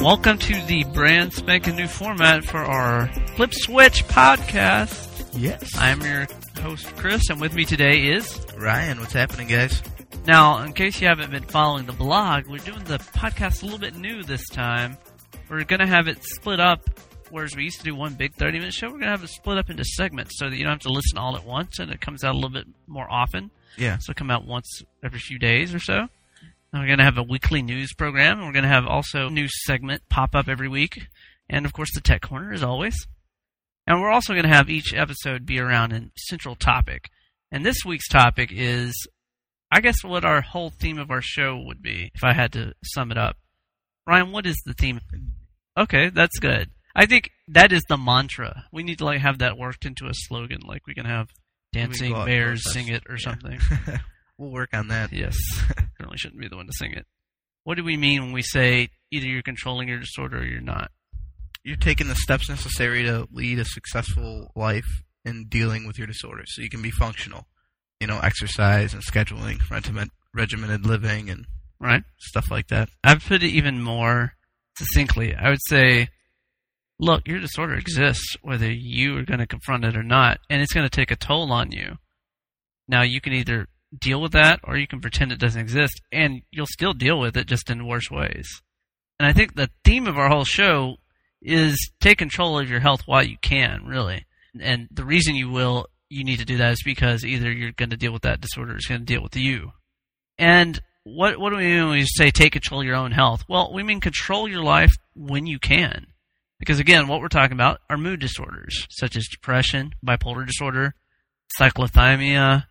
Welcome to the brand spanking new format for our Flip Switch podcast. Yes. I'm your host, Chris, and with me today is. Ryan, what's happening, guys? Now, in case you haven't been following the blog, we're doing the podcast a little bit new this time. We're going to have it split up, whereas we used to do one big 30 minute show, we're going to have it split up into segments so that you don't have to listen all at once and it comes out a little bit more often. Yeah. So it'll come out once every few days or so. We're going to have a weekly news program. We're going to have also a news segment pop up every week. And of course, the tech corner as always. And we're also going to have each episode be around a central topic. And this week's topic is, I guess, what our whole theme of our show would be if I had to sum it up. Ryan, what is the theme? Okay, that's good. I think that is the mantra. We need to like have that worked into a slogan, like we can have dancing go out and bears sing it or Yeah. something. we'll work on that. Yes. Certainly shouldn't be the one to sing it. What do we mean when we say either you're controlling your disorder or you're not? You're taking the steps necessary to lead a successful life in dealing with your disorder so you can be functional. You know, exercise and scheduling, regiment, regimented living, and Right? stuff like that. I've put it even more succinctly. I would say, look, your disorder exists whether you are going to confront it or not, and it's going to take a toll on you. Now, you can either deal with that or you can pretend it doesn't exist, and you'll still deal with it just in worse ways. And I think the theme of our whole show is take control of your health while you can, really. And the reason you will, you need to do that is because either you're going to deal with that disorder or it's going to deal with you. And what what do we mean when we say take control of your own health? Well, we mean control your life when you can. Because again, what we're talking about are mood disorders, such as depression, bipolar disorder, cyclothymia.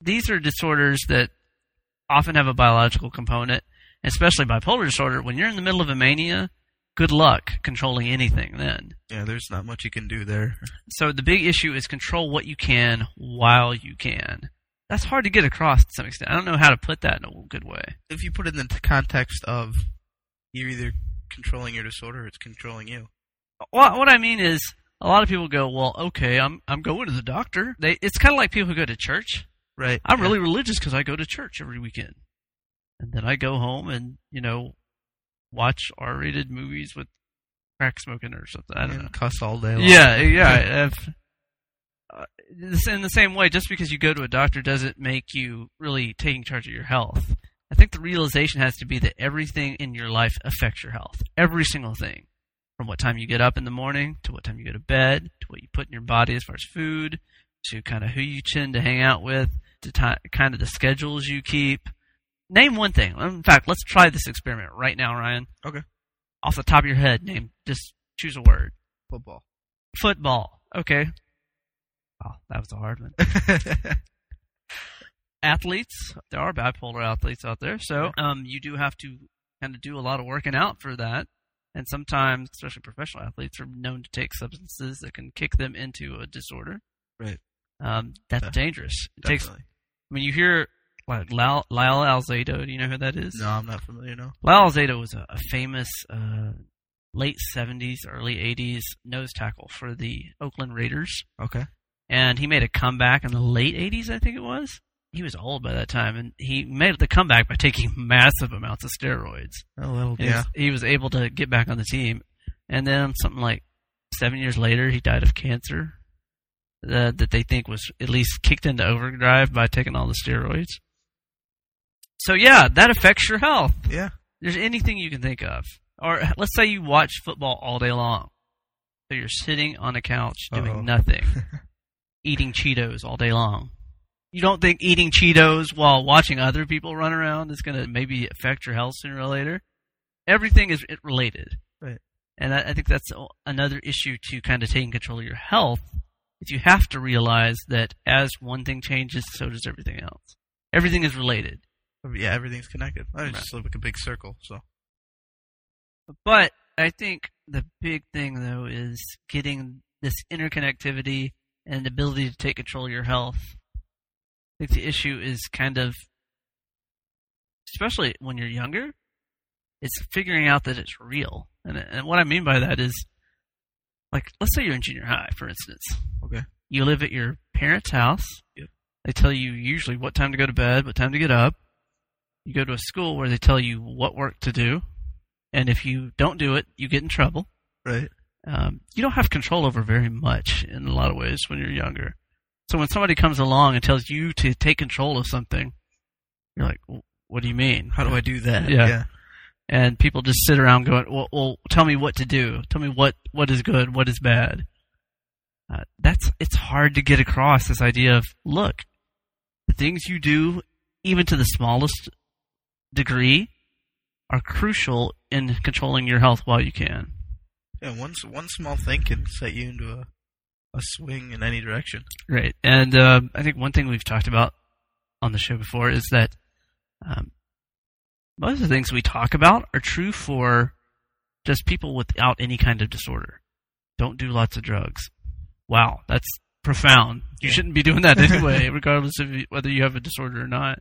These are disorders that often have a biological component, especially bipolar disorder. When you're in the middle of a mania, good luck controlling anything then. Yeah, there's not much you can do there. So the big issue is control what you can while you can. That's hard to get across to some extent. I don't know how to put that in a good way. If you put it in the context of you're either controlling your disorder or it's controlling you. Well, what I mean is, a lot of people go, "Well, okay, I'm I'm going to the doctor." They, it's kind of like people who go to church. Right. I'm really religious because I go to church every weekend, and then I go home and you know watch R-rated movies with crack smoking or something. I don't And know. cuss all day long. Yeah, yeah. If, uh, in the same way, just because you go to a doctor doesn't make you really taking charge of your health. I think the realization has to be that everything in your life affects your health. Every single thing. From what time you get up in the morning, to what time you go to bed, to what you put in your body as far as food, to kind of who you tend to hang out with, to ti kind of the schedules you keep. Name one thing. In fact, let's try this experiment right now, Ryan. Okay. Off the top of your head, name, just choose a word. Football. Football. Okay. Oh, that was a hard one. athletes, there are bipolar athletes out there, so um, you do have to kind of do a lot of working out for that. And sometimes, especially professional athletes, are known to take substances that can kick them into a disorder. Right. Um, that's Def- dangerous. It takes Definitely. When you hear like Lyle, Lyle Alzado. Do you know who that is? No, I'm not familiar. No. Lyle Alzado was a, a famous uh, late '70s, early '80s nose tackle for the Oakland Raiders Okay. and he made a comeback in the late 80s, I think it was. He was old by that time, and he made the comeback by taking massive amounts of steroids. Oh, well, And yeah. He was able to get back on the team. And then something like seven years later, he died of cancer uh, that they think was at least kicked into overdrive by taking all the steroids. So, yeah, that affects your health. Yeah. There's anything you can think of. Or let's say you watch football all day long. So you're sitting on a couch doing Uh-oh. nothing, eating Cheetos all day long. You don't think eating Cheetos while watching other people run around is going to maybe affect your health sooner or later? Everything is related. Right. And I, I think that's another issue to kind of taking control of your health. Is you have to realize that as one thing changes, so does everything else. Everything is related. Oh, yeah, everything's connected. I Right. just look like a big circle. So But I think the big thing though is getting this interconnectivity and the ability to take control of your health. I think the issue is kind of, especially when you're younger, it's figuring out that it's real. And, and what I mean by that is, like, let's say you're in junior high, for instance. Okay. You live at your parents' house. Yep. They tell you usually what time to go to bed, what time to get up. You go to a school where they tell you what work to do, and if you don't do it, you get in trouble. Right. Um, you don't have control over very much in a lot of ways when you're younger. So when somebody comes along and tells you to take control of something, you're like, "What do you mean? How do I do that? Yeah. And people just sit around going, well, well, tell me what to do. Tell me what, what is good, what is bad. Uh, that's, it's hard to get across this idea of, look, the things you do, even to the smallest degree, are crucial in controlling your health while you can. Yeah, one one small thing can set you into a a swing in any direction. Right. And uh, I think one thing we've talked about on the show before is that um, most of the things we talk about are true for just people without any kind of disorder. Don't do lots of drugs. Wow, that's profound. You Yeah. shouldn't be doing that anyway, regardless of whether you have a disorder or not.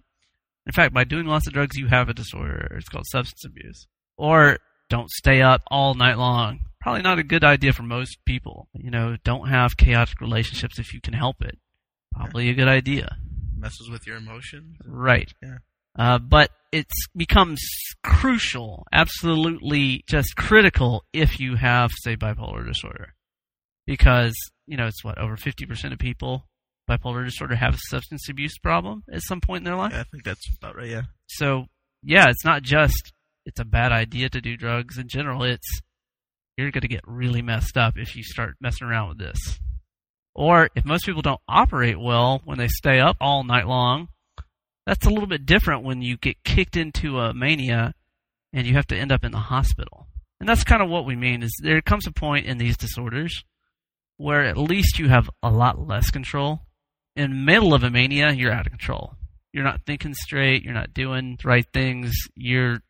In fact, by doing lots of drugs, you have a disorder. It's called substance abuse. Or don't stay up all night long. Probably not a good idea for most people. You know, don't have chaotic relationships if you can help it. Probably a good idea. Messes with your emotions. Right. Yeah. Uh, but it's becomes crucial, absolutely just critical if you have, say, bipolar disorder. Because, you know, it's what, over 50% of people, bipolar disorder have a substance abuse problem at some point in their life. Yeah, I think that's about right. Yeah. So, yeah, it's not just it's a bad idea to do drugs in general. It's you're going to get really messed up if you start messing around with this. Or if most people don't operate well when they stay up all night long, that's a little bit different when you get kicked into a mania and you have to end up in the hospital. And that's kind of what we mean is there comes a point in these disorders where at least you have a lot less control. In middle of a mania, you're out of control you're not thinking straight, you're not doing the right things, you're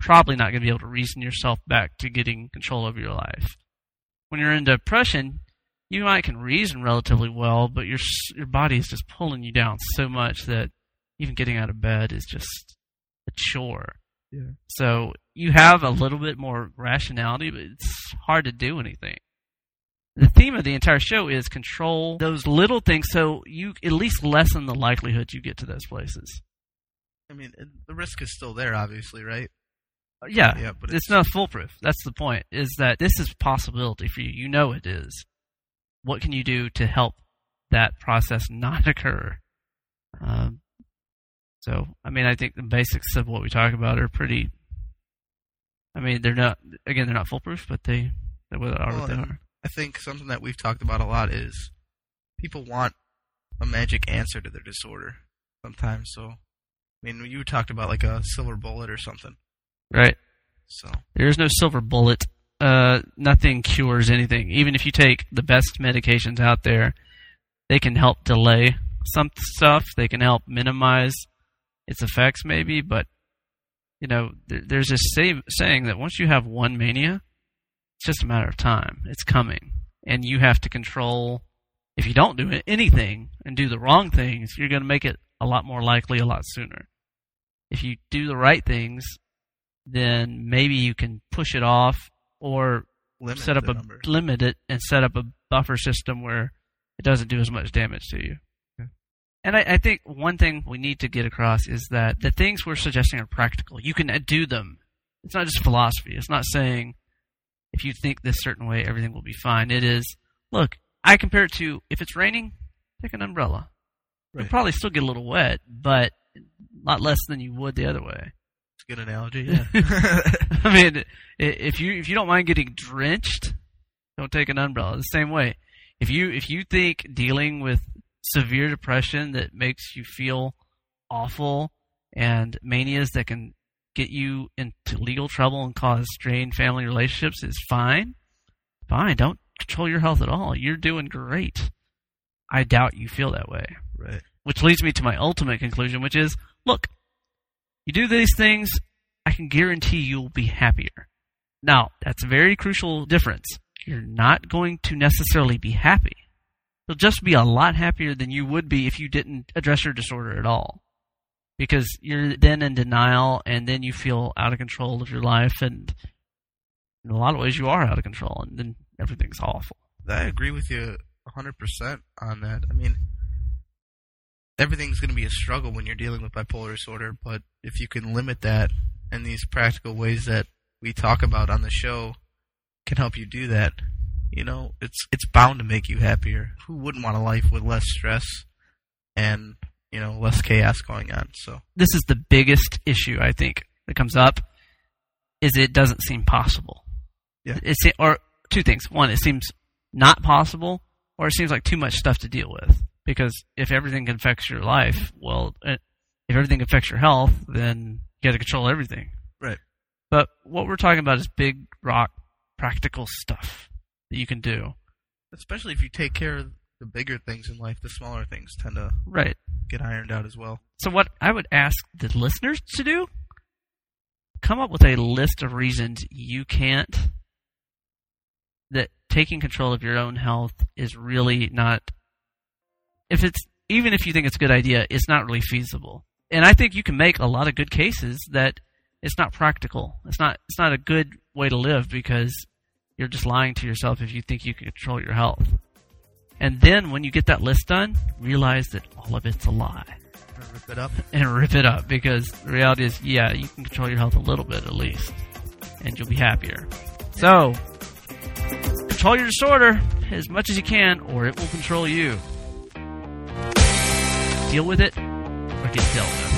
probably not going to be able to reason yourself back to getting control over your life. When you're in depression, you might can reason relatively well, but your your body is just pulling you down so much that even getting out of bed is just a chore. Yeah. So you have a little bit more rationality, but it's hard to do anything. The theme of the entire show is control those little things so you at least lessen the likelihood you get to those places. I mean, the risk is still there, obviously, right? Yeah, Yeah, but it's, it's- not foolproof. That's the point. Is that this is a possibility for you. You know it is. What can you do to help that process not occur? Um, so, I mean, I think the basics of what we talk about are pretty. I mean, they're not. Again, they're not foolproof, but they they are Well, what they are. I think something that we've talked about a lot is people want a magic answer to their disorder sometimes. So, I mean, you talked about like a silver bullet or something. Right. So, There is no silver bullet. Uh, nothing cures anything. Even if you take the best medications out there, they can help delay some stuff. They can help minimize its effects, maybe. But you know, there, there's this say, saying that once you have one mania, it's just a matter of time. It's coming, and you have to control. If you don't do anything and do the wrong things, you're going to make it a lot more likely a lot sooner. If you do the right things, then maybe you can push it off or limit set up a number. limit it and set up a buffer system where it doesn't do as much damage to you. And I, I think one thing we need to get across is that the things we're suggesting are practical. You can do them. It's not just philosophy. It's not saying if you think this certain way, everything will be fine. It is, look, I compare it to if it's raining, take an umbrella. You'll probably still get a little wet, but a lot less than you would the other way. It's a good analogy. Yeah. I mean, if you if you don't mind getting drenched, don't take an umbrella. The same way, if you if you think dealing with severe depression that makes you feel awful and manias that can get you into legal trouble and cause strained family relationships is fine, fine. Don't control your health at all. You're doing great. I doubt you feel that way. right. Which leads me to my ultimate conclusion, which is look, you do these things, I can guarantee you'll be happier. Now, that's a very crucial difference. You're not going to necessarily be happy. You'll just be a lot happier than you would be if you didn't address your disorder at all. Because you're then in denial and then you feel out of control of your life and in a lot of ways you are out of control and then everything's awful. I agree with you 100% on that. I mean, everything's going to be a struggle when you're dealing with bipolar disorder, but if you can limit that in these practical ways that we talk about on the show can help you do that, you know, it's it's bound to make you happier. Who wouldn't want a life with less stress and you know less chaos going on? So This is the biggest issue I think that comes up. Is it doesn't seem possible. Yeah. It or two things. One, it seems not possible, or it seems like too much stuff to deal with. Because if everything affects your life, well, uh, if everything affects your health, then you got to control everything. Right. But what we're talking about is big rock, practical stuff that you can do. especially if you take care of the bigger things in life, the smaller things tend to Right. get ironed out as well. So what I would ask the listeners to do, come up with a list of reasons you can't that taking control of your own health is really not if it's even if you think it's a good idea, it's not really feasible. And I think you can make a lot of good cases that it's not practical. It's not it's not a good way to live because you're just lying to yourself if you think you can control your health. And then when you get that list done, realize that all of it's a lie Rip it up. and rip it up because the reality is, yeah, you can control your health a little bit at least, and you'll be happier. So, control your disorder as much as you can, or it will control you. Deal with it, or get dealt with.